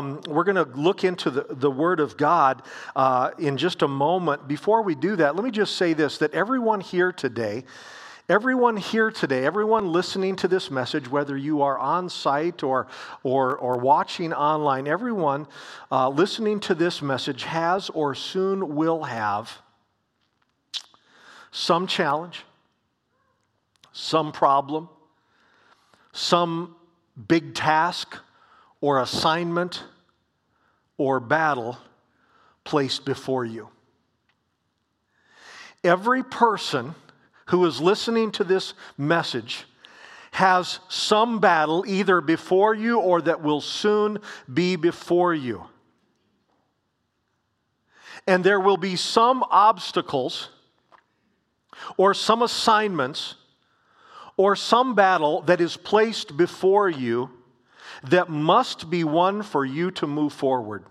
Um, we're going to look into the, the Word of God uh, in just a moment. Before we do that, let me just say this that everyone here today, everyone here today, everyone listening to this message, whether you are on site or, or, or watching online, everyone uh, listening to this message has or soon will have some challenge, some problem, some big task or assignment or battle placed before you. Every person who is listening to this message has some battle either before you or that will soon be before you. And there will be some obstacles or some assignments or some battle that is placed before you that must be won for you to move forward.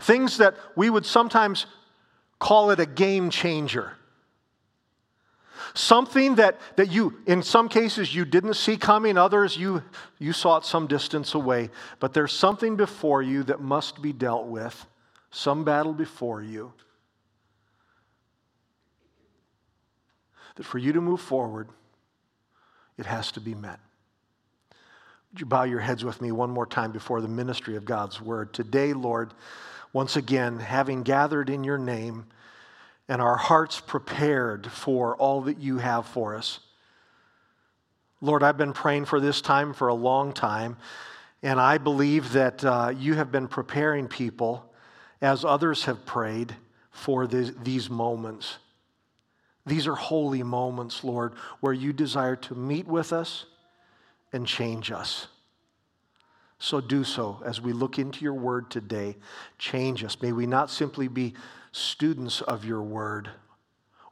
Things that we would sometimes call it a game changer. Something that, that you, in some cases, you didn't see coming, others you, you saw it some distance away. But there's something before you that must be dealt with, some battle before you. That for you to move forward, it has to be met. Would you bow your heads with me one more time before the ministry of God's word? Today, Lord, once again, having gathered in your name and our hearts prepared for all that you have for us. Lord, I've been praying for this time for a long time, and I believe that uh, you have been preparing people as others have prayed for this, these moments. These are holy moments, Lord, where you desire to meet with us and change us. So do so as we look into your word today. Change us. May we not simply be students of your word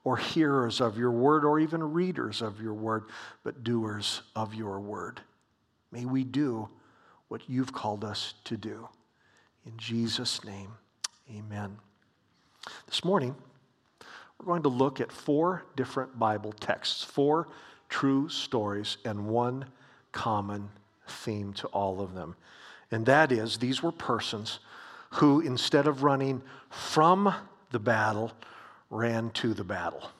or hearers of your word or even readers of your word, but doers of your word. May we do what you've called us to do. In Jesus' name, amen. This morning, we're going to look at four different Bible texts, four true stories, and one common theme to all of them. And that is, these were persons who, instead of running from the battle, ran to the battle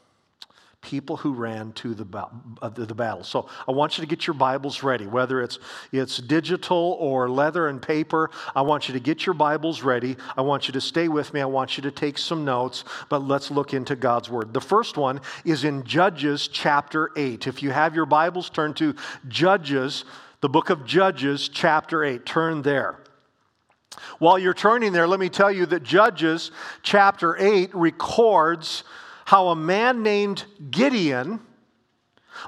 people who ran to the, uh, the battle. So I want you to get your Bibles ready, whether it's, it's digital or leather and paper. I want you to get your Bibles ready. I want you to stay with me. I want you to take some notes, but let's look into God's Word. The first one is in Judges chapter 8. If you have your Bibles, turn to Judges, the book of Judges, chapter 8. Turn there. While you're turning there, let me tell you that Judges chapter 8 records how a man named Gideon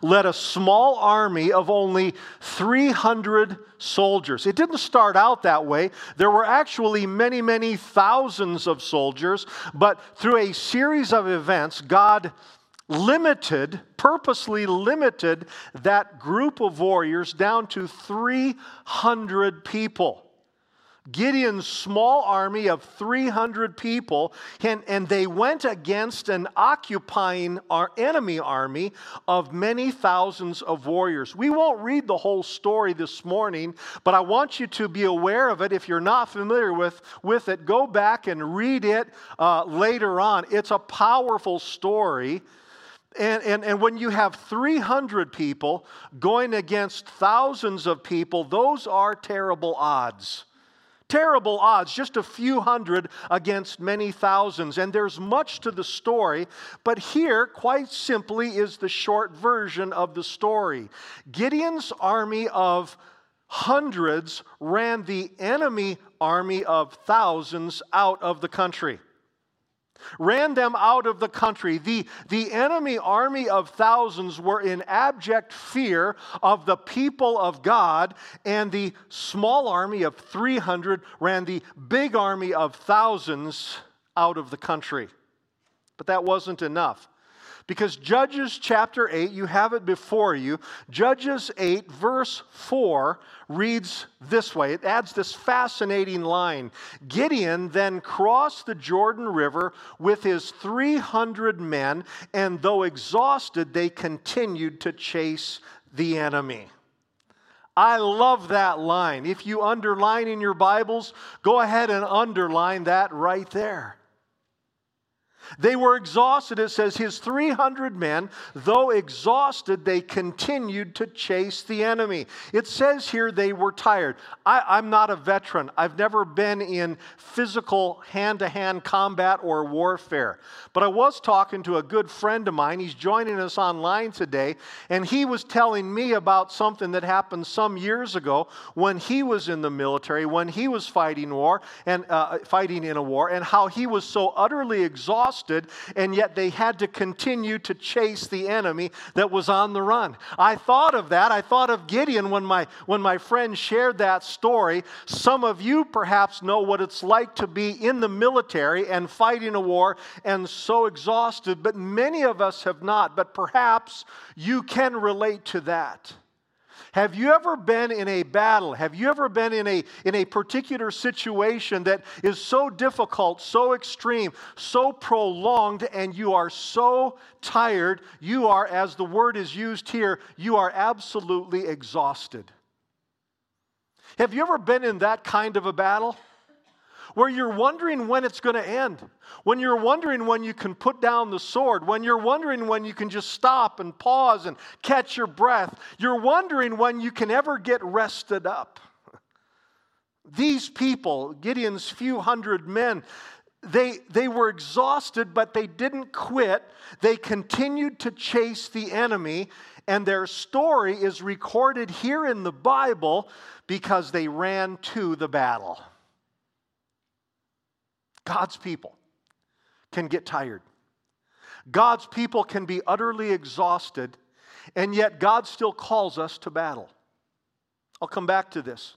led a small army of only 300 soldiers. It didn't start out that way. There were actually many, many thousands of soldiers, but through a series of events, God limited, purposely limited that group of warriors down to 300 people. Gideon's small army of 300 people, and, and they went against an occupying our enemy army of many thousands of warriors. We won't read the whole story this morning, but I want you to be aware of it. If you're not familiar with, with it, go back and read it uh, later on. It's a powerful story. And, and, and when you have 300 people going against thousands of people, those are terrible odds. Terrible odds, just a few hundred against many thousands. And there's much to the story, but here, quite simply, is the short version of the story. Gideon's army of hundreds ran the enemy army of thousands out of the country ran them out of the country. The, the enemy army of thousands were in abject fear of the people of God, and the small army of 300 ran the big army of thousands out of the country. But that wasn't enough. Because Judges chapter 8, you have it before you. Judges 8, verse 4 reads this way it adds this fascinating line Gideon then crossed the Jordan River with his 300 men, and though exhausted, they continued to chase the enemy. I love that line. If you underline in your Bibles, go ahead and underline that right there. They were exhausted. It says, His 300 men, though exhausted, they continued to chase the enemy. It says here they were tired. I, am not a veteran. I've never been in physical hand to hand combat or warfare. But I was talking to a good friend of mine. He's joining us online today. And he was telling me about something that happened some years ago when he was in the military, when he was fighting war and uh, fighting in a war, and how he was so utterly exhausted exhausted, and yet they had to continue to chase the enemy that was on the run. I thought of that. I thought of Gideon when my, when my friend shared that story. Some of you perhaps know what it's like to be in the military and fighting a war and so exhausted, but many of us have not. But perhaps you can relate to that. Have you ever been in a battle? Have you ever been in a, in a particular situation that is so difficult, so extreme, so prolonged, and you are so tired? You are, as the word is used here, you are absolutely exhausted. Have you ever been in that kind of a battle? Where you're wondering when it's going to end, when you're wondering when you can put down the sword, when you're wondering when you can just stop and pause and catch your breath, you're wondering when you can ever get rested up. These people, Gideon's few hundred men, they, they were exhausted, but they didn't quit. They continued to chase the enemy, and their story is recorded here in the Bible because they ran to the battle. God's people can get tired. God's people can be utterly exhausted, and yet God still calls us to battle. I'll come back to this.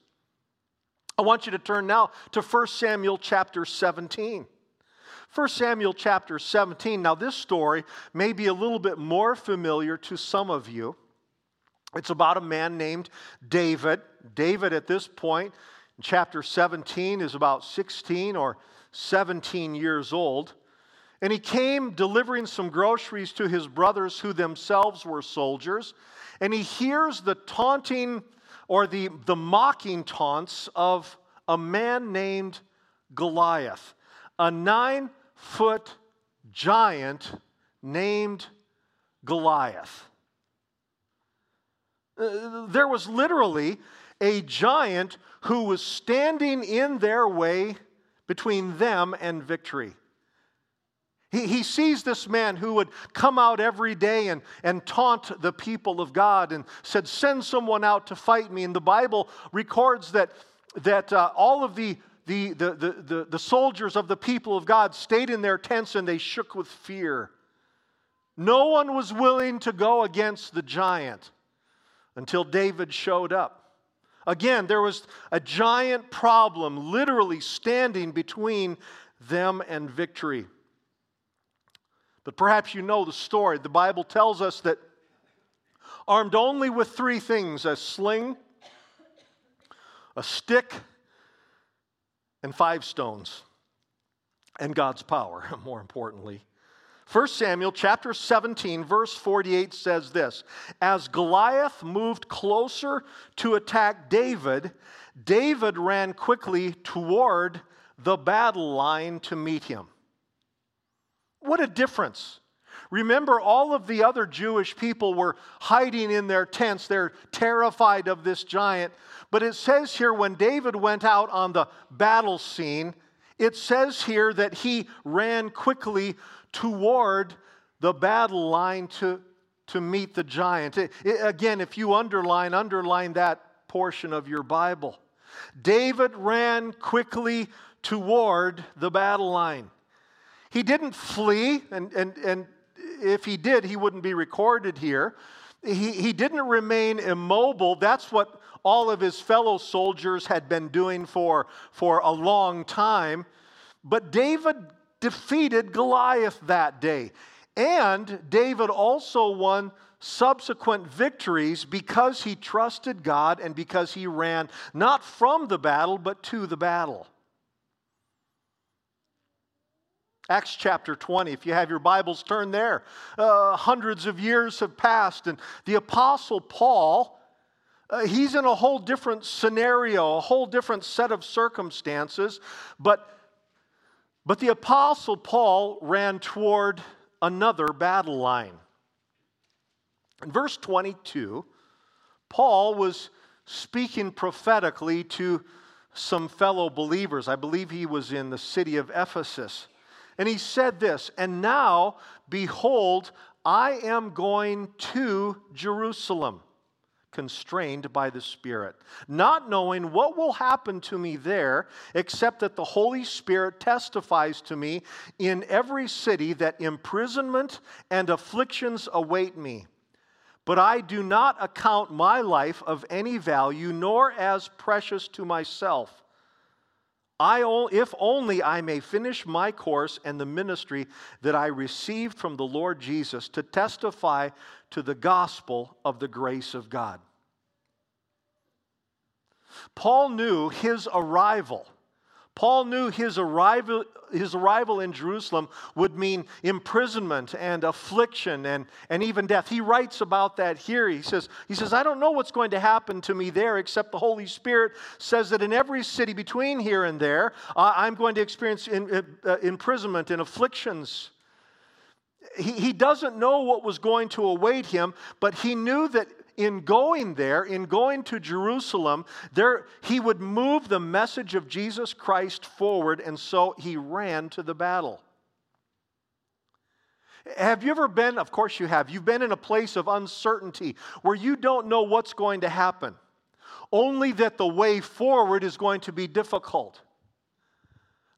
I want you to turn now to 1 Samuel chapter 17. 1 Samuel chapter 17. Now, this story may be a little bit more familiar to some of you. It's about a man named David. David, at this point, in chapter 17, is about 16 or 17 years old. And he came delivering some groceries to his brothers who themselves were soldiers. And he hears the taunting or the, the mocking taunts of a man named Goliath, a nine foot giant named Goliath. Uh, there was literally a giant who was standing in their way between them and victory. He, he sees this man who would come out every day and, and taunt the people of God and said, Send someone out to fight me. And the Bible records that, that uh, all of the, the, the, the, the, the soldiers of the people of God stayed in their tents and they shook with fear. No one was willing to go against the giant until David showed up. Again, there was a giant problem literally standing between them and victory. But perhaps you know the story. The Bible tells us that armed only with three things a sling, a stick, and five stones, and God's power, more importantly. 1 Samuel chapter 17, verse 48 says this As Goliath moved closer to attack David, David ran quickly toward the battle line to meet him. What a difference. Remember, all of the other Jewish people were hiding in their tents. They're terrified of this giant. But it says here when David went out on the battle scene, it says here that he ran quickly toward the battle line to, to meet the giant. It, it, again, if you underline, underline that portion of your Bible. David ran quickly toward the battle line. He didn't flee, and, and, and if he did, he wouldn't be recorded here. He, he didn't remain immobile. That's what all of his fellow soldiers had been doing for, for a long time. But David defeated Goliath that day. And David also won subsequent victories because he trusted God and because he ran not from the battle, but to the battle. Acts chapter 20, if you have your Bibles, turn there. Uh, hundreds of years have passed, and the Apostle Paul Uh, he's in a whole different scenario, a whole different set of circumstances, but, but the Apostle Paul ran toward another battle line. In verse 22, Paul was speaking prophetically to some fellow believers. I believe he was in the city of Ephesus. And he said this, and now, behold, I am going to Jerusalem, constrained by the Spirit, not knowing what will happen to me there, except that the Holy Spirit testifies to me in every city that imprisonment and afflictions await me. But I do not account my life of any value, nor as precious to myself. I, if only I may finish my course and the ministry that I received from the Lord Jesus to testify to the gospel of the grace of God. Paul knew his arrival Paul knew his arrival, his arrival in Jerusalem would mean imprisonment and affliction and, and even death. He writes about that here. He says, he says, I don't know what's going to happen to me there, except the Holy Spirit says that in every city between here and there, uh, I'm going to experience in, uh, imprisonment and afflictions. He, he doesn't know what was going to await him, but he knew that in going there, in going to Jerusalem, there, he would move the message of Jesus Christ forward, and so he ran to the battle. Have you ever been, of course you have, you've been in a place of uncertainty where you don't know what's going to happen, only that the way forward is going to be difficult.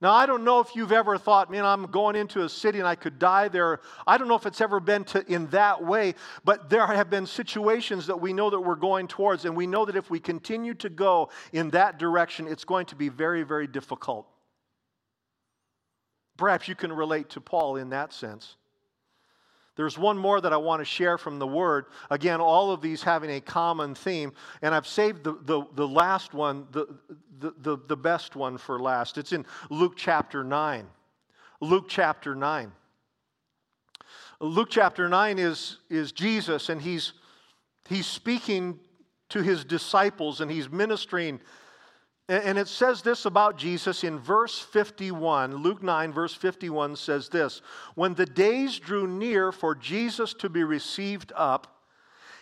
Now, I don't know if you've ever thought, man, I'm going into a city and I could die there. I don't know if it's ever been to, in that way, but there have been situations that we know that we're going towards, and we know that if we continue to go in that direction, it's going to be very, very difficult. Perhaps you can relate to Paul in that sense. There's one more that I want to share from the Word. Again, all of these having a common theme. And I've saved the, the, the last one, the, the, the, the best one for last. It's in Luke chapter 9. Luke chapter 9. Luke chapter 9 is, is Jesus, and he's, he's speaking to his disciples and he's ministering and it says this about Jesus in verse 51. Luke 9, verse 51 says this When the days drew near for Jesus to be received up,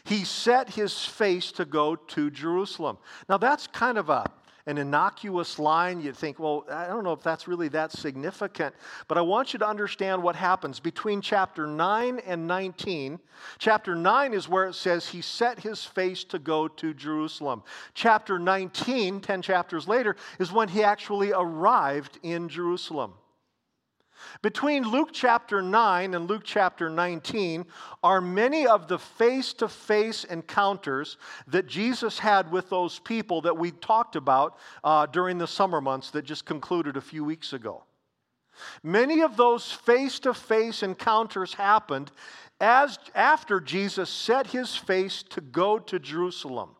he set his face to go to Jerusalem. Now, that's kind of a an innocuous line, you'd think, well, I don't know if that's really that significant. But I want you to understand what happens between chapter 9 and 19. Chapter 9 is where it says he set his face to go to Jerusalem. Chapter 19, 10 chapters later, is when he actually arrived in Jerusalem. Between Luke chapter 9 and Luke chapter 19 are many of the face to face encounters that Jesus had with those people that we talked about uh, during the summer months that just concluded a few weeks ago. Many of those face to face encounters happened as after Jesus set his face to go to Jerusalem.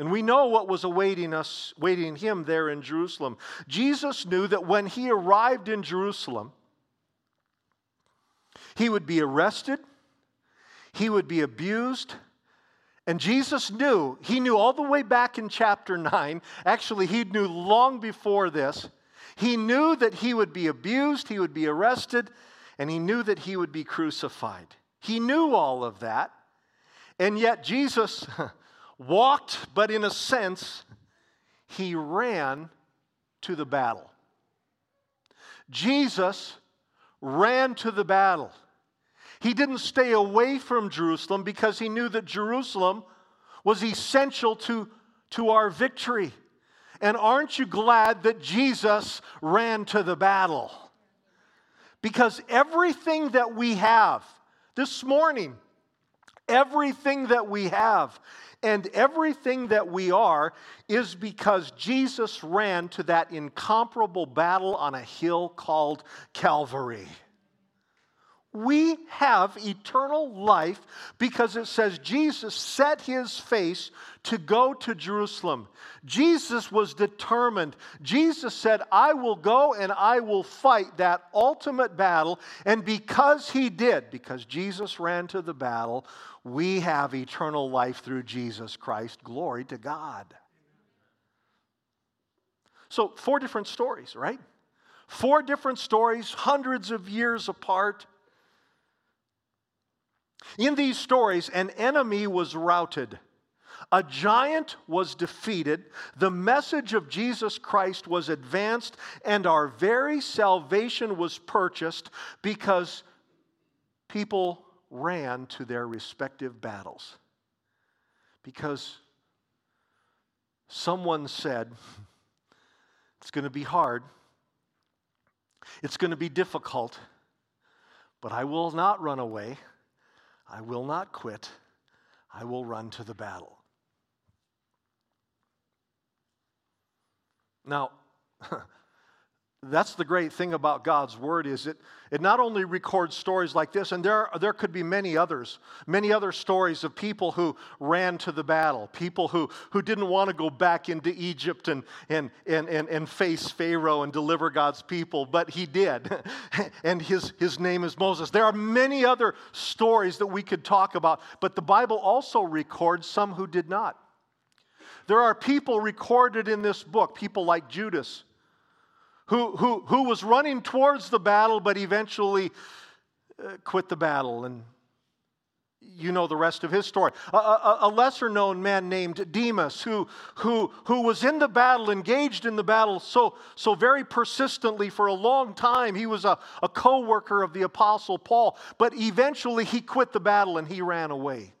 And we know what was awaiting us, waiting him there in Jerusalem. Jesus knew that when he arrived in Jerusalem, he would be arrested, he would be abused, and Jesus knew, he knew all the way back in chapter 9, actually, he knew long before this, he knew that he would be abused, he would be arrested, and he knew that he would be crucified. He knew all of that. And yet, Jesus walked, but in a sense, he ran to the battle. Jesus ran to the battle. He didn't stay away from Jerusalem because he knew that Jerusalem was essential to, to our victory. And aren't you glad that Jesus ran to the battle? Because everything that we have this morning, everything that we have and everything that we are is because Jesus ran to that incomparable battle on a hill called Calvary. We have eternal life because it says Jesus set his face to go to Jerusalem. Jesus was determined. Jesus said, I will go and I will fight that ultimate battle. And because he did, because Jesus ran to the battle, we have eternal life through Jesus Christ. Glory to God. So, four different stories, right? Four different stories, hundreds of years apart. In these stories, an enemy was routed. A giant was defeated, the message of Jesus Christ was advanced, and our very salvation was purchased because people ran to their respective battles. Because someone said, It's going to be hard, it's going to be difficult, but I will not run away. I will not quit. I will run to the battle. Now, that's the great thing about God's word is it, it not only records stories like this, and there, there could be many others, many other stories of people who ran to the battle, people who, who didn't want to go back into Egypt and, and, and, and, and face Pharaoh and deliver God's people, but he did. and his, his name is Moses. There are many other stories that we could talk about, but the Bible also records some who did not. There are people recorded in this book, people like Judas who, who, who was running towards the battle but eventually uh, quit the battle. And you know the rest of his story. A, a, a, lesser known man named Demas, who, who, who was in the battle, engaged in the battle so, so very persistently for a long time. He was a, a co worker of the Apostle Paul, but eventually he quit the battle and he ran away.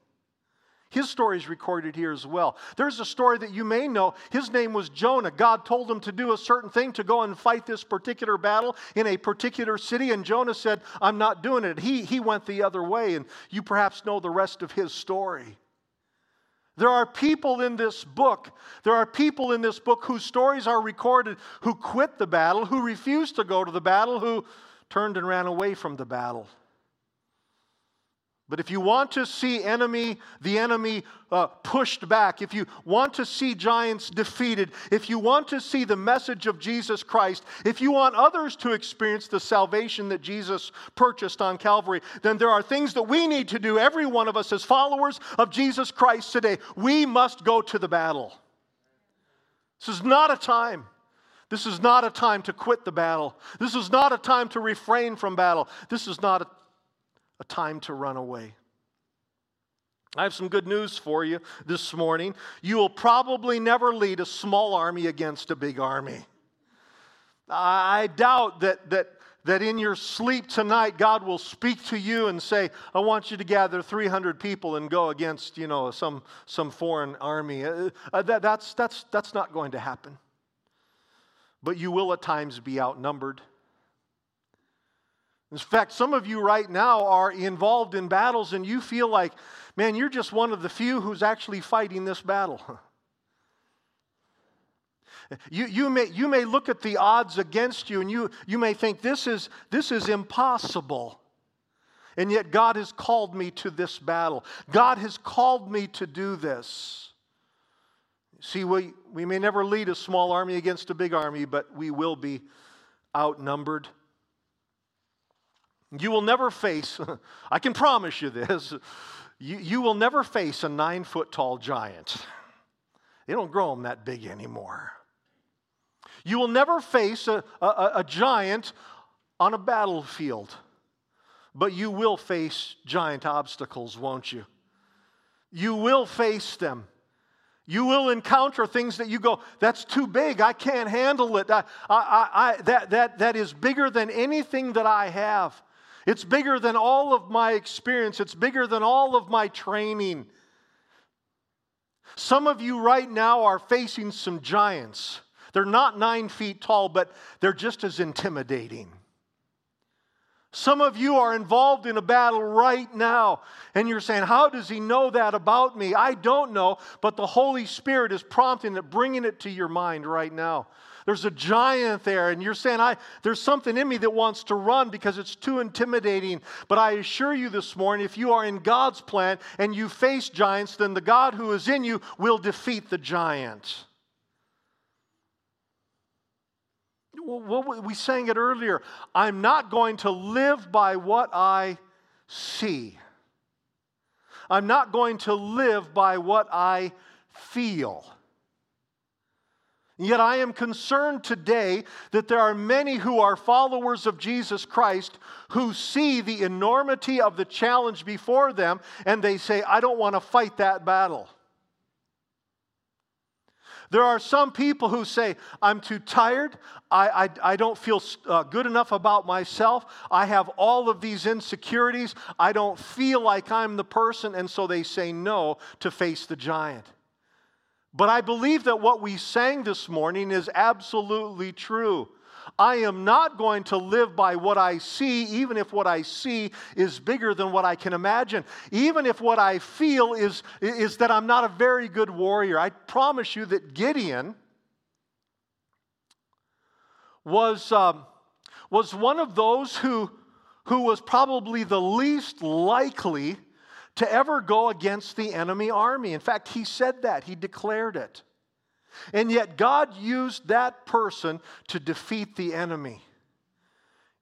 His story is recorded here as well. There's a story that you may know. His name was Jonah. God told him to do a certain thing, to go and fight this particular battle in a particular city, and Jonah said, I'm not doing it. He, he went the other way, and you perhaps know the rest of his story. There are people in this book, there are people in this book whose stories are recorded who quit the battle, who refused to go to the battle, who turned and ran away from the battle. But if you want to see enemy, the enemy uh, pushed back, if you want to see giants defeated, if you want to see the message of Jesus Christ, if you want others to experience the salvation that Jesus purchased on Calvary, then there are things that we need to do, every one of us as followers of Jesus Christ today. We must go to the battle. This is not a time. This is not a time to quit the battle. This is not a time to refrain from battle. This is not a a time to run away. I have some good news for you this morning. You will probably never lead a small army against a big army. I doubt that, that, that in your sleep tonight, God will speak to you and say, I want you to gather 300 people and go against, you know, some, some foreign army. Uh, uh that, that's, that's, that's not going to happen. But you will at times be outnumbered. In fact, some of you right now are involved in battles and you feel like, man, you're just one of the few who's actually fighting this battle. You, you, may, you may look at the odds against you and you, you may think this is, this is impossible. And yet, God has called me to this battle. God has called me to do this. See, we, we may never lead a small army against a big army, but we will be outnumbered. You will never face, I can promise you this, you, you will never face a nine foot tall giant. They don't grow them that big anymore. You will never face a, a, a giant on a battlefield, but you will face giant obstacles, won't you? You will face them. You will encounter things that you go, that's too big. I can't handle it. I, I, I, that, that, that is bigger than anything that I have. It's bigger than all of my experience, it's bigger than all of my training. Some of you right now are facing some giants. They're not nine feet tall, but they're just as intimidating. Some of you are involved in a battle right now, and you're saying, How does he know that about me? I don't know, but the Holy Spirit is prompting it, bringing it to your mind right now. There's a giant there, and you're saying, I, There's something in me that wants to run because it's too intimidating. But I assure you this morning, if you are in God's plan and you face giants, then the God who is in you will defeat the giant. we sang it earlier. I'm not going to live by what I see. I'm not going to live by what I feel. Yet I am concerned today that there are many who are followers of Jesus Christ who see the enormity of the challenge before them and they say, I don't want to fight that battle. There are some people who say, I'm too tired. I, I, I don't feel uh, good enough about myself. I have all of these insecurities. I don't feel like I'm the person. And so they say no to face the giant. But I believe that what we sang this morning is absolutely true. I am not going to live by what I see, even if what I see is bigger than what I can imagine. Even if what I feel is, is that I'm not a very good warrior. I promise you that Gideon was, um, was one of those who, who was probably the least likely to ever go against the enemy army. In fact, he said that, he declared it. And yet, God used that person to defeat the enemy.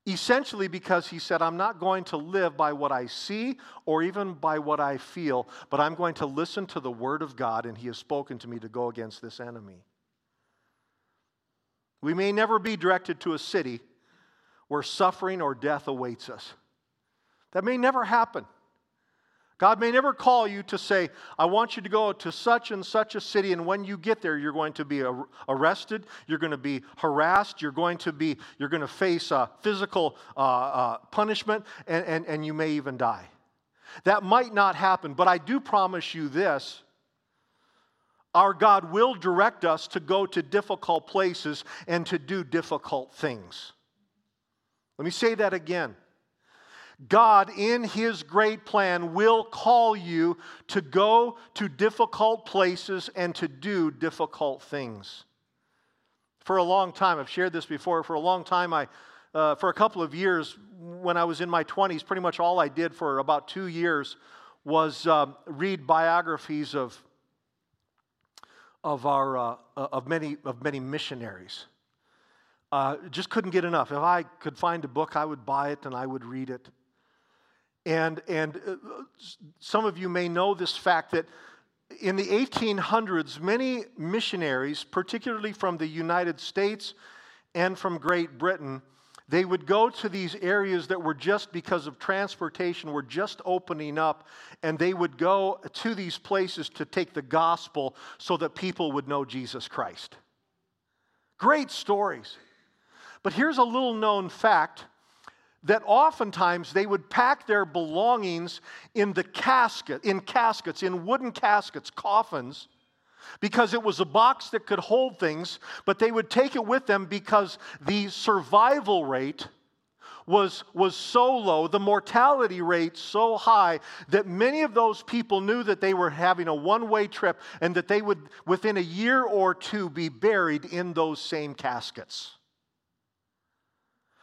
Essentially, because he said, I'm not going to live by what I see or even by what I feel, but I'm going to listen to the word of God, and he has spoken to me to go against this enemy. We may never be directed to a city where suffering or death awaits us. That may never happen. God may never call you to say, I want you to go to such and such a city, and when you get there, you're going to be arrested, you're going to be harassed, you're going to, be, you're going to face uh, physical uh, uh, punishment, and, and, and you may even die. That might not happen, but I do promise you this. Our God will direct us to go to difficult places and to do difficult things. Let me say that again. God, in His great plan, will call you to go to difficult places and to do difficult things. For a long time, I've shared this before, for a long time, I, uh, for a couple of years, when I was in my 20s, pretty much all I did for about two years was uh, read biographies of, of, our, uh, of, many, of many missionaries. Uh, just couldn't get enough. If I could find a book, I would buy it and I would read it. And, and uh, some of you may know this fact that in the 1800s, many missionaries, particularly from the United States and from Great Britain, they would go to these areas that were just because of transportation were just opening up and they would go to these places to take the gospel so that people would know jesus christ. Great stories. But here's a little known fact that oftentimes they would pack their belongings in the casket, in caskets, in wooden caskets, coffins, because it was a box that could hold things, but they would take it with them because the survival rate was, was so low, the mortality rate so high, that many of those people knew that they were having a one way trip and that they would, within a year or two, be buried in those same caskets.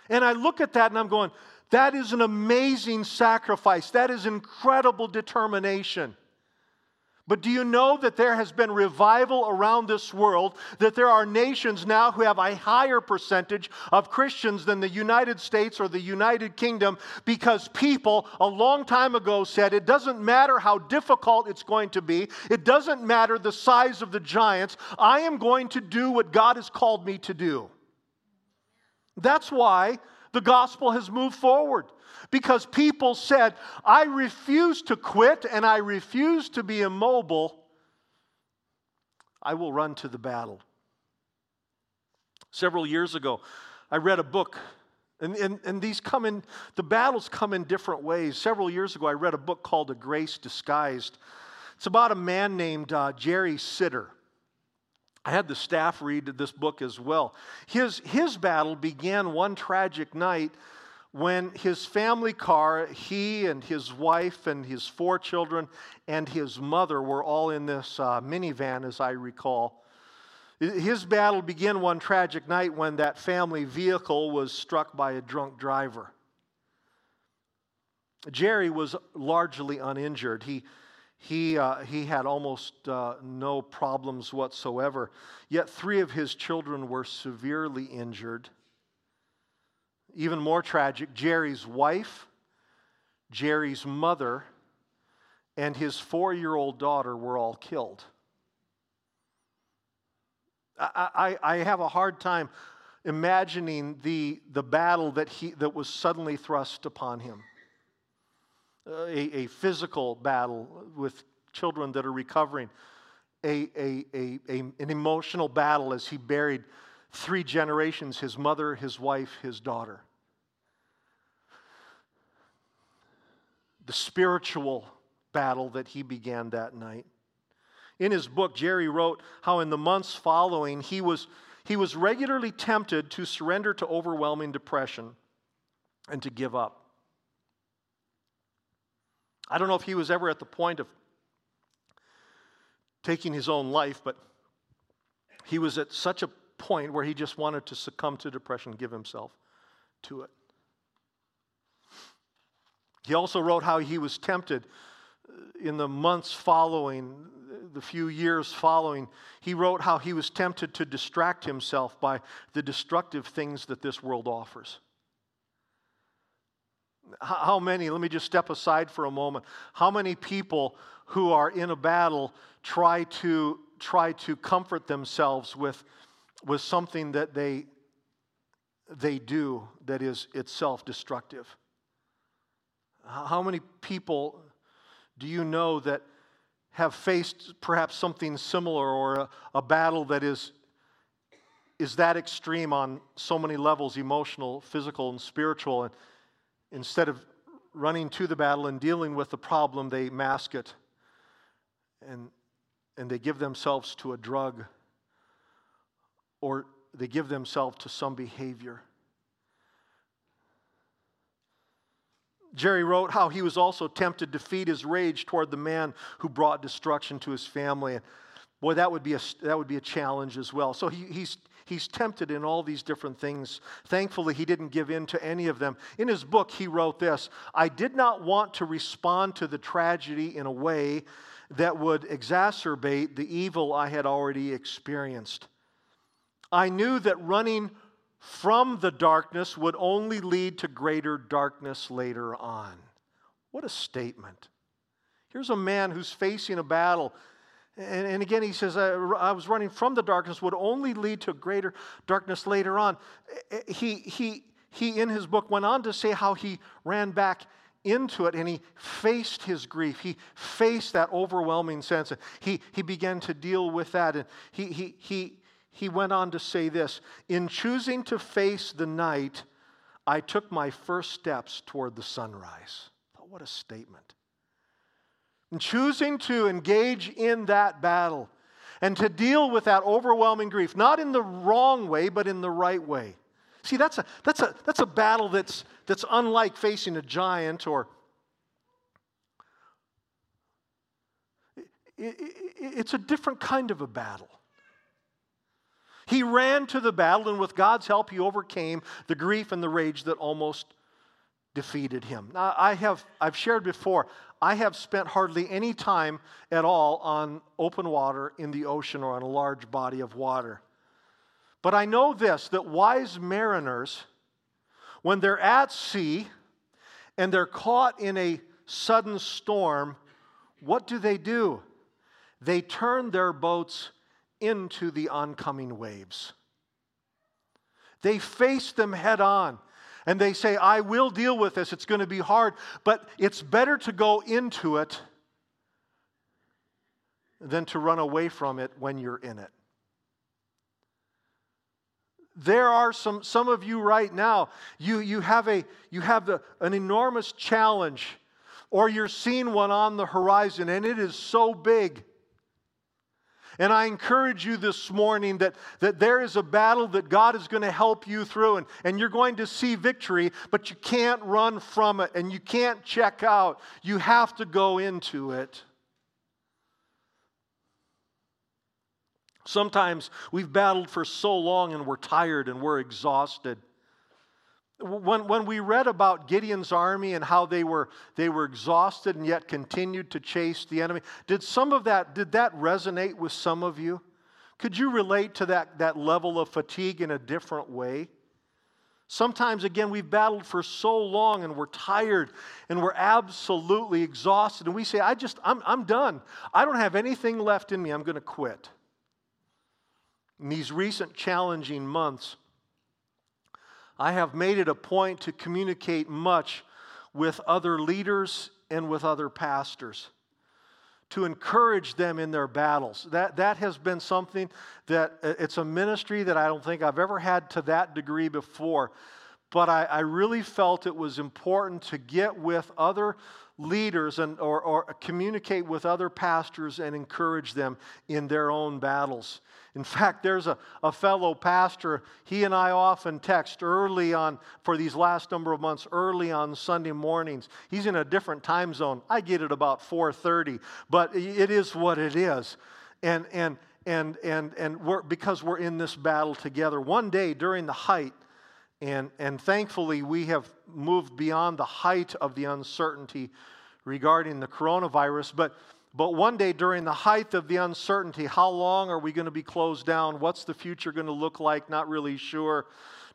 And I look at that and I'm going, that is an amazing sacrifice. That is incredible determination. But do you know that there has been revival around this world? That there are nations now who have a higher percentage of Christians than the United States or the United Kingdom because people a long time ago said it doesn't matter how difficult it's going to be, it doesn't matter the size of the giants. I am going to do what God has called me to do. That's why the gospel has moved forward. Because people said, I refuse to quit and I refuse to be immobile. I will run to the battle. Several years ago, I read a book, and, and, and these come in, the battles come in different ways. Several years ago, I read a book called A Grace Disguised. It's about a man named uh, Jerry Sittser. I had the staff read this book as well. His, his battle began one tragic night when his family car, he and his wife and his four children and his mother were all in this uh, minivan, as I recall. His battle began one tragic night when that family vehicle was struck by a drunk driver. Jerry was largely uninjured. He, he, uh, he had almost uh, no problems whatsoever. Yet three of his children were severely injured. Even more tragic, Jerry's wife, Jerry's mother, and his four year old daughter were all killed. I, I, I, have a hard time imagining the, the battle that, he, that was suddenly thrust upon him a, a physical battle with children that are recovering, a, a, a, a, an emotional battle as he buried three generations his mother, his wife, his daughter. The spiritual battle that he began that night. In his book, Jerry wrote how in the months following, he was, he was regularly tempted to surrender to overwhelming depression and to give up. I don't know if he was ever at the point of taking his own life, but he was at such a point where he just wanted to succumb to depression, give himself to it. He also wrote how he was tempted in the months following, the few years following. He wrote how he was tempted to distract himself by the destructive things that this world offers. How many, let me just step aside for a moment. How many people who are in a battle try to, try to comfort themselves with, with something that they, they do that is itself destructive? How many people do you know that have faced perhaps something similar or a, a battle that is, is that extreme on so many levels emotional, physical, and spiritual? And, Instead of running to the battle and dealing with the problem, they mask it and, and they give themselves to a drug or they give themselves to some behavior. Jerry wrote how he was also tempted to feed his rage toward the man who brought destruction to his family. Boy, that would be a, that would be a challenge as well. So he, he's, he's tempted in all these different things. Thankfully, he didn't give in to any of them. In his book, he wrote this I did not want to respond to the tragedy in a way that would exacerbate the evil I had already experienced. I knew that running from the darkness would only lead to greater darkness later on. What a statement. Here's a man who's facing a battle and, and again, he says, I, I, was running from the darkness, would only lead to greater darkness later on. Eh, eh, he, he, he, in his book, went on to say how he ran back into it and he faced his grief. He faced that overwhelming sense. He, he began to deal with that. And he, he, he, he went on to say this In choosing to face the night, I took my first steps toward the sunrise. What a statement and choosing to engage in that battle and to deal with that overwhelming grief, not in the wrong way, but in the right way. See, that's a, that's a, that's a battle that's, that's unlike facing a giant or. It, it, it's a different kind of a battle. He ran to the battle, and with God's help, he overcame the grief and the rage that almost defeated him. Now, I have, I've shared before, I have spent hardly any time at all on open water in the ocean or on a large body of water. But I know this that wise mariners, when they're at sea and they're caught in a sudden storm, what do they do? They turn their boats into the oncoming waves. They face them head on and they say, I will deal with this. It's going to be hard, but it's better to go into it than to run away from it when you're in it. There are some, some of you right now, you, you have, a, you have the, an enormous challenge, or you're seeing one on the horizon, and it is so big. And I encourage you this morning that, that there is a battle that God is going to help you through, and, and you're going to see victory, but you can't run from it and you can't check out. You have to go into it. Sometimes we've battled for so long and we're tired and we're exhausted. When, when we read about Gideon's army and how they were, they were exhausted and yet continued to chase the enemy, did some of that, did that resonate with some of you? Could you relate to that, that level of fatigue in a different way? Sometimes, again, we've battled for so long and we're tired and we're absolutely exhausted, and we say, I just, I'm, I'm done. I don't have anything left in me. I'm going to quit. In these recent challenging months, I have made it a point to communicate much with other leaders and with other pastors to encourage them in their battles. That, that has been something that uh, it's a ministry that I don't think I've ever had to that degree before. But I, I really felt it was important to get with other leaders and, or, or communicate with other pastors and encourage them in their own battles. In fact, there's a, a fellow pastor, he and I often text early on, for these last number of months, early on Sunday mornings. He's in a different time zone. I get it about 4.30, but it is what it is. And, and, and, and, and we're, because we're in this battle together. One day during the height, and, and thankfully we have moved beyond the height of the uncertainty regarding the coronavirus, but but one day during the height of the uncertainty, how long are we going to be closed down? What's the future going to look like? Not really sure.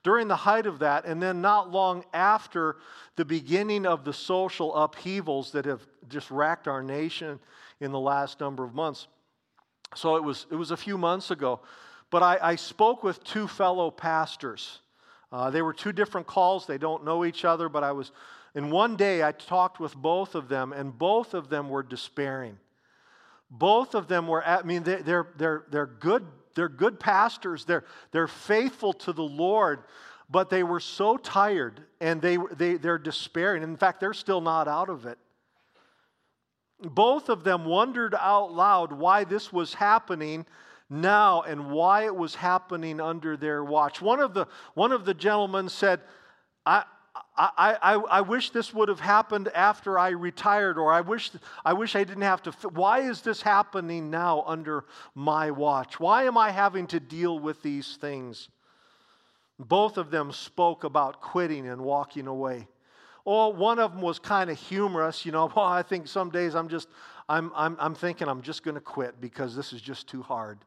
During the height of that, and then not long after the beginning of the social upheavals that have just racked our nation in the last number of months. So it was, it was a few months ago. But I, I spoke with two fellow pastors. Uh, they were two different calls. They don't know each other, but I was, and one day I talked with both of them, and both of them were despairing. Both of them were, at, I mean, they're, they're, they're, good, they're good pastors, they're, they're faithful to the Lord, but they were so tired and they, they, they're despairing. In fact, they're still not out of it. Both of them wondered out loud why this was happening now and why it was happening under their watch. One of the, one of the gentlemen said, I, I, I, I wish this would have happened after I retired, or I wish, I wish I didn't have to. Why is this happening now under my watch? Why am I having to deal with these things? Both of them spoke about quitting and walking away. Oh, one of them was kind of humorous, you know. Well, I think some days I'm just, I'm, I'm, I'm thinking I'm just going to quit because this is just too hard.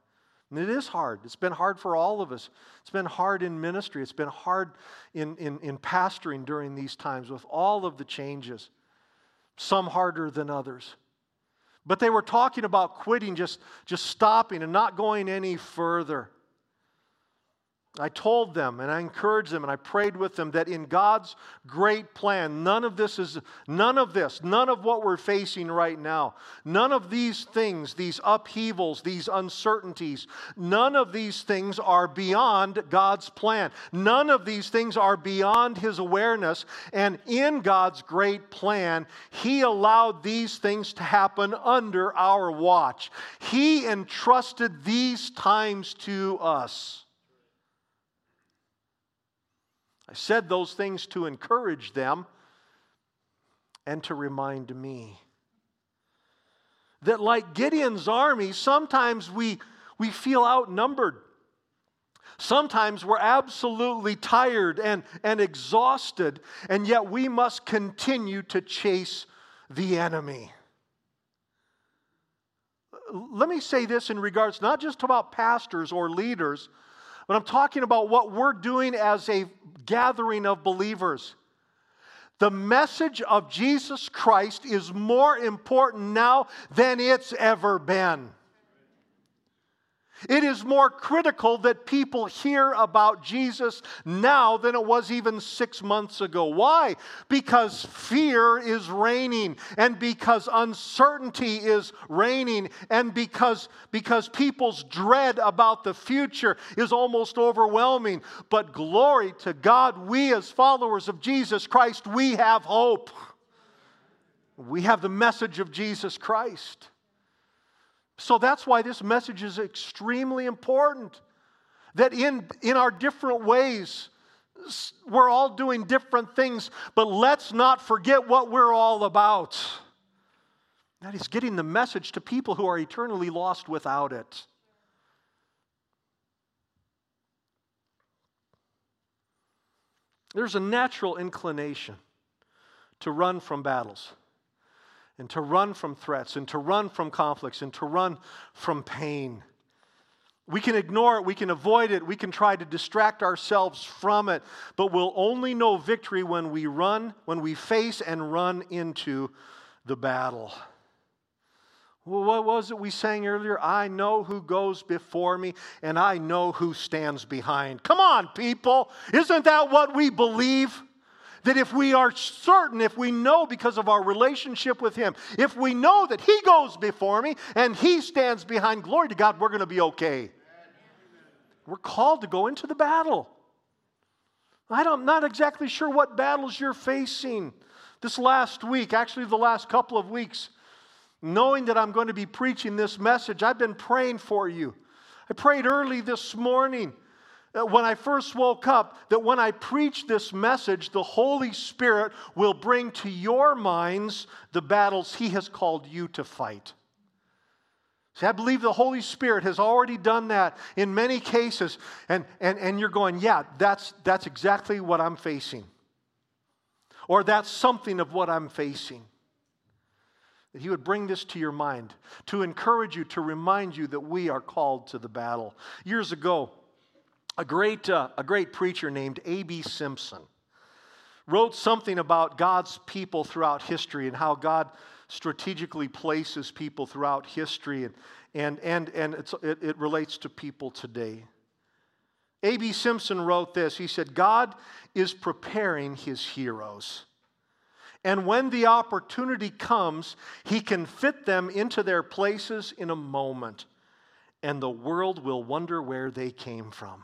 And it is hard. It's been hard for all of us. It's been hard in ministry. It's been hard in, in, in pastoring during these times with all of the changes, some harder than others. But they were talking about quitting, just, just stopping and not going any further. I told them and I encouraged them and I prayed with them that in God's great plan, none of this is, none of this, none of what we're facing right now, none of these things, these upheavals, these uncertainties, none of these things are beyond God's plan. None of these things are beyond His awareness. And in God's great plan, He allowed these things to happen under our watch. He entrusted these times to us. I said those things to encourage them and to remind me that, like Gideon's army, sometimes we, we feel outnumbered. Sometimes we're absolutely tired and, and exhausted, and yet we must continue to chase the enemy. Let me say this in regards not just about pastors or leaders, but I'm talking about what we're doing as a gathering of believers. The message of Jesus Christ is more important now than it's ever been. It is more critical that people hear about Jesus now than it was even six months ago. Why? Because fear is reigning, and because uncertainty is reigning, and because, because people's dread about the future is almost overwhelming. But glory to God, we as followers of Jesus Christ, we have hope. We have the message of Jesus Christ. So that's why this message is extremely important. That in, in our different ways, we're all doing different things, but let's not forget what we're all about. That is getting the message to people who are eternally lost without it. There's a natural inclination to run from battles and to run from threats and to run from conflicts and to run from pain. We can ignore it, we can avoid it, we can try to distract ourselves from it, but we'll only know victory when we run, when we face and run into the battle. Well, what was it we sang earlier? I know who goes before me and I know who stands behind. Come on, people. Isn't that what we believe? That if we are certain, if we know because of our relationship with Him, if we know that He goes before me and He stands behind, glory to God, we're going to be okay. We're called to go into the battle. I'm not exactly sure what battles you're facing this last week, actually, the last couple of weeks knowing that I'm going to be preaching this message, I've been praying for you. I prayed early this morning when I first woke up that when I preach this message, the Holy Spirit will bring to your minds the battles He has called you to fight. See, I believe the Holy Spirit has already done that in many cases, and, and, and you're going, yeah, that's, that's exactly what I'm facing. Or that's something of what I'm facing that He would bring this to your mind, to encourage you, to remind you that we are called to the battle. Years ago, a great, uh, a great preacher named A.B. Simpson wrote something about God's people throughout history and how God strategically places people throughout history, and, and, and, and it, it relates to people today. A.B. Simpson wrote this He said, God is preparing his heroes. And when the opportunity comes, he can fit them into their places in a moment, and the world will wonder where they came from.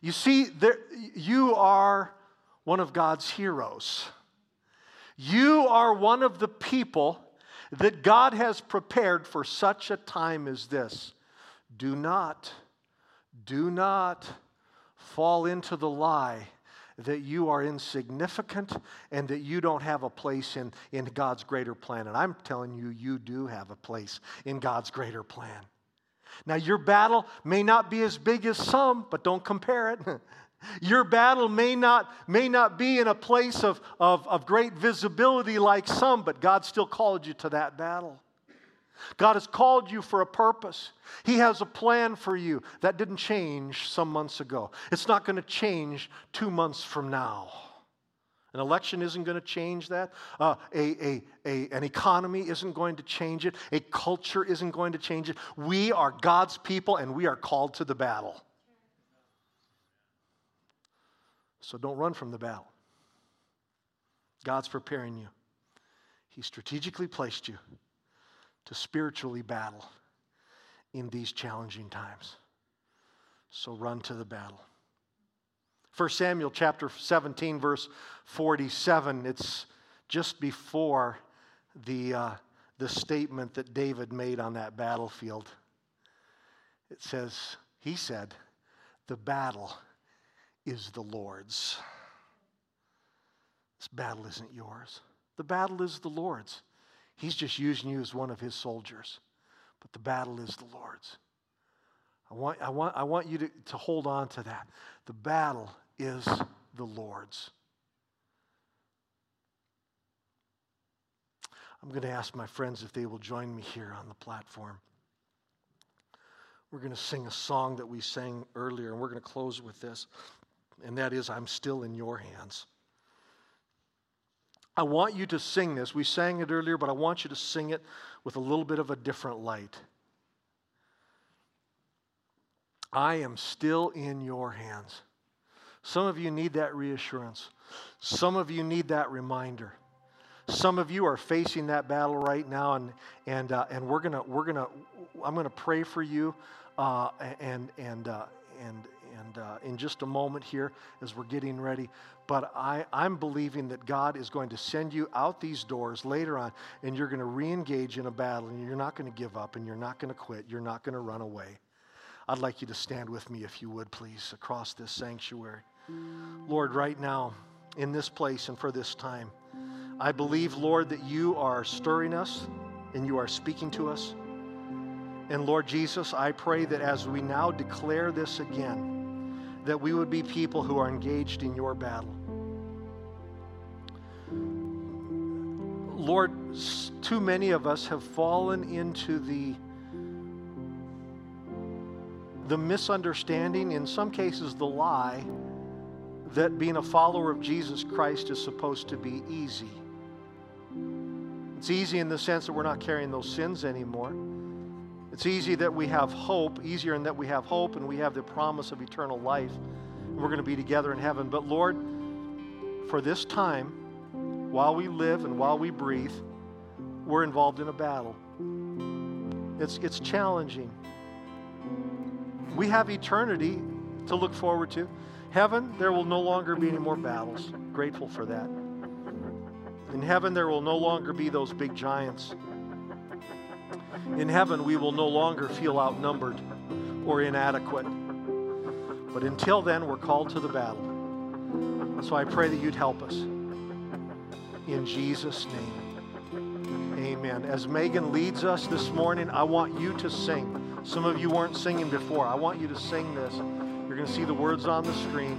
You see, there, you are one of God's heroes. You are one of the people that God has prepared for such a time as this. Do not, do not fall into the lie that you are insignificant and that you don't have a place in, in God's greater plan. And I'm telling you, you do have a place in God's greater plan. Now, your battle may not be as big as some, but don't compare it. Your battle may not, may not be in a place of, of, of great visibility like some, but God still called you to that battle. God has called you for a purpose. He has a plan for you that didn't change some months ago. It's not going to change two months from now. An election isn't going to change that. Uh, a, a, a, an economy isn't going to change it. A culture isn't going to change it. We are God's people and we are called to the battle. So don't run from the battle. God's preparing you, He strategically placed you to spiritually battle in these challenging times. So run to the battle. 1 Samuel chapter 17, verse 47, it's just before the, uh, the statement that David made on that battlefield. It says, He said, The battle is the Lord's. This battle isn't yours. The battle is the Lord's. He's just using you as one of his soldiers. But the battle is the Lord's. I want, I want, I want you to, to hold on to that. The battle is the Lord's. I'm going to ask my friends if they will join me here on the platform. We're going to sing a song that we sang earlier, and we're going to close with this, and that is I'm Still in Your Hands. I want you to sing this. We sang it earlier, but I want you to sing it with a little bit of a different light. I am still in your hands. Some of you need that reassurance. Some of you need that reminder. Some of you are facing that battle right now, and and uh, and we're gonna we're gonna I'm gonna pray for you, uh, and and uh, and and uh, in just a moment here as we're getting ready. But I, I'm believing that God is going to send you out these doors later on, and you're going to re engage in a battle, and you're not going to give up, and you're not going to quit, you're not going to run away. I'd like you to stand with me, if you would, please, across this sanctuary. Lord, right now, in this place and for this time, I believe, Lord, that you are stirring us and you are speaking to us. And Lord Jesus, I pray that as we now declare this again, that we would be people who are engaged in your battle. Lord, too many of us have fallen into the the misunderstanding, in some cases the lie, that being a follower of Jesus Christ is supposed to be easy. It's easy in the sense that we're not carrying those sins anymore. It's easy that we have hope, easier in that we have hope and we have the promise of eternal life. And we're going to be together in heaven. But Lord, for this time, while we live and while we breathe, we're involved in a battle. It's, it's challenging. We have eternity to look forward to. Heaven, there will no longer be any more battles. Grateful for that. In heaven, there will no longer be those big giants. In heaven, we will no longer feel outnumbered or inadequate. But until then, we're called to the battle. So I pray that you'd help us. In Jesus' name. Amen. As Megan leads us this morning, I want you to sing. Some of you weren't singing before. I want you to sing this. Going to see the words on the screen.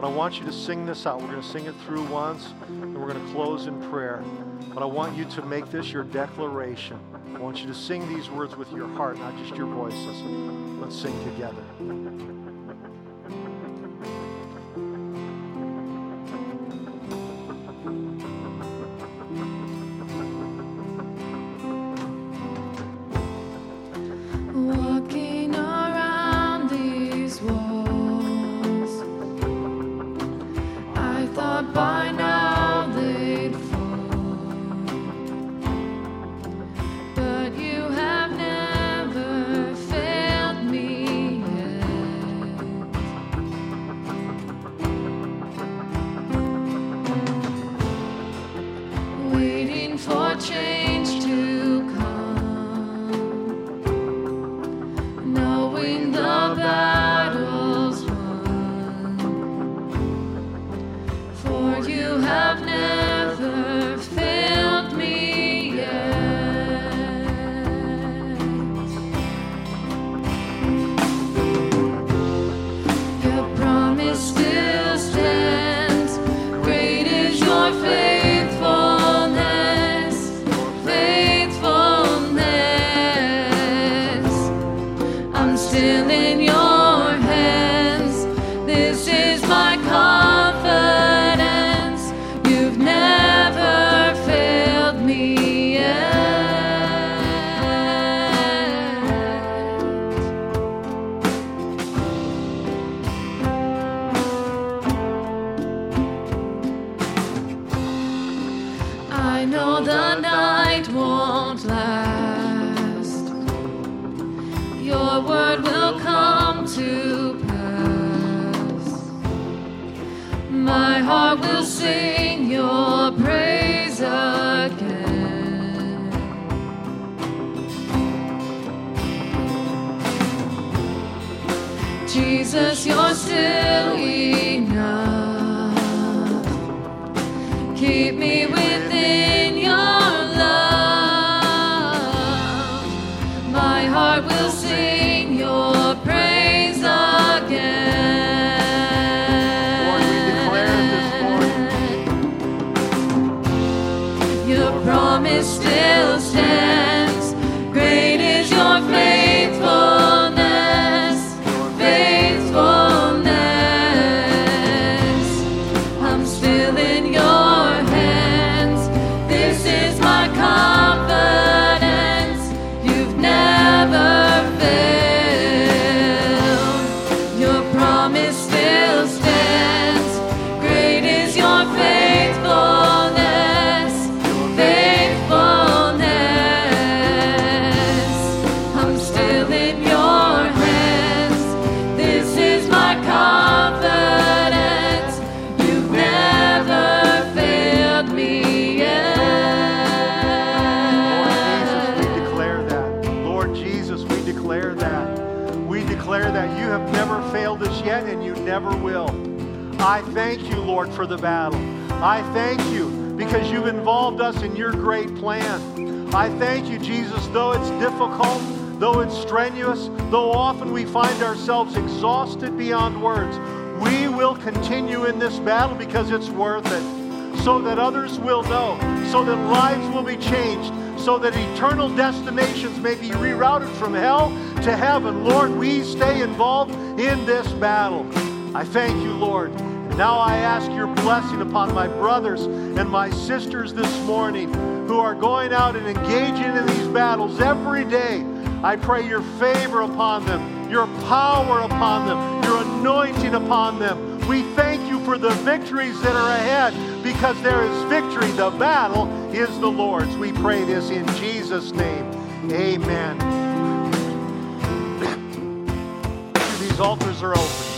But I want you to sing this out. We're going to sing it through once, and we're going to close in prayer. But I want you to make this your declaration. I want you to sing these words with your heart, not just your voices. Let's sing together. Still in battle. I thank you because you've involved us in your great plan. I thank you, Jesus, though it's difficult, though it's strenuous, though often we find ourselves exhausted beyond words, we will continue in this battle because it's worth it. So that others will know, so that lives will be changed, so that eternal destinations may be rerouted from hell to heaven. Lord, we stay involved in this battle. I thank you, Lord. Now I ask your blessing upon my brothers and my sisters this morning who are going out and engaging in these battles every day. I pray your favor upon them, your power upon them, your anointing upon them. We thank you for the victories that are ahead because there is victory. The battle is the Lord's. We pray this in Jesus' name. Amen. These altars are open.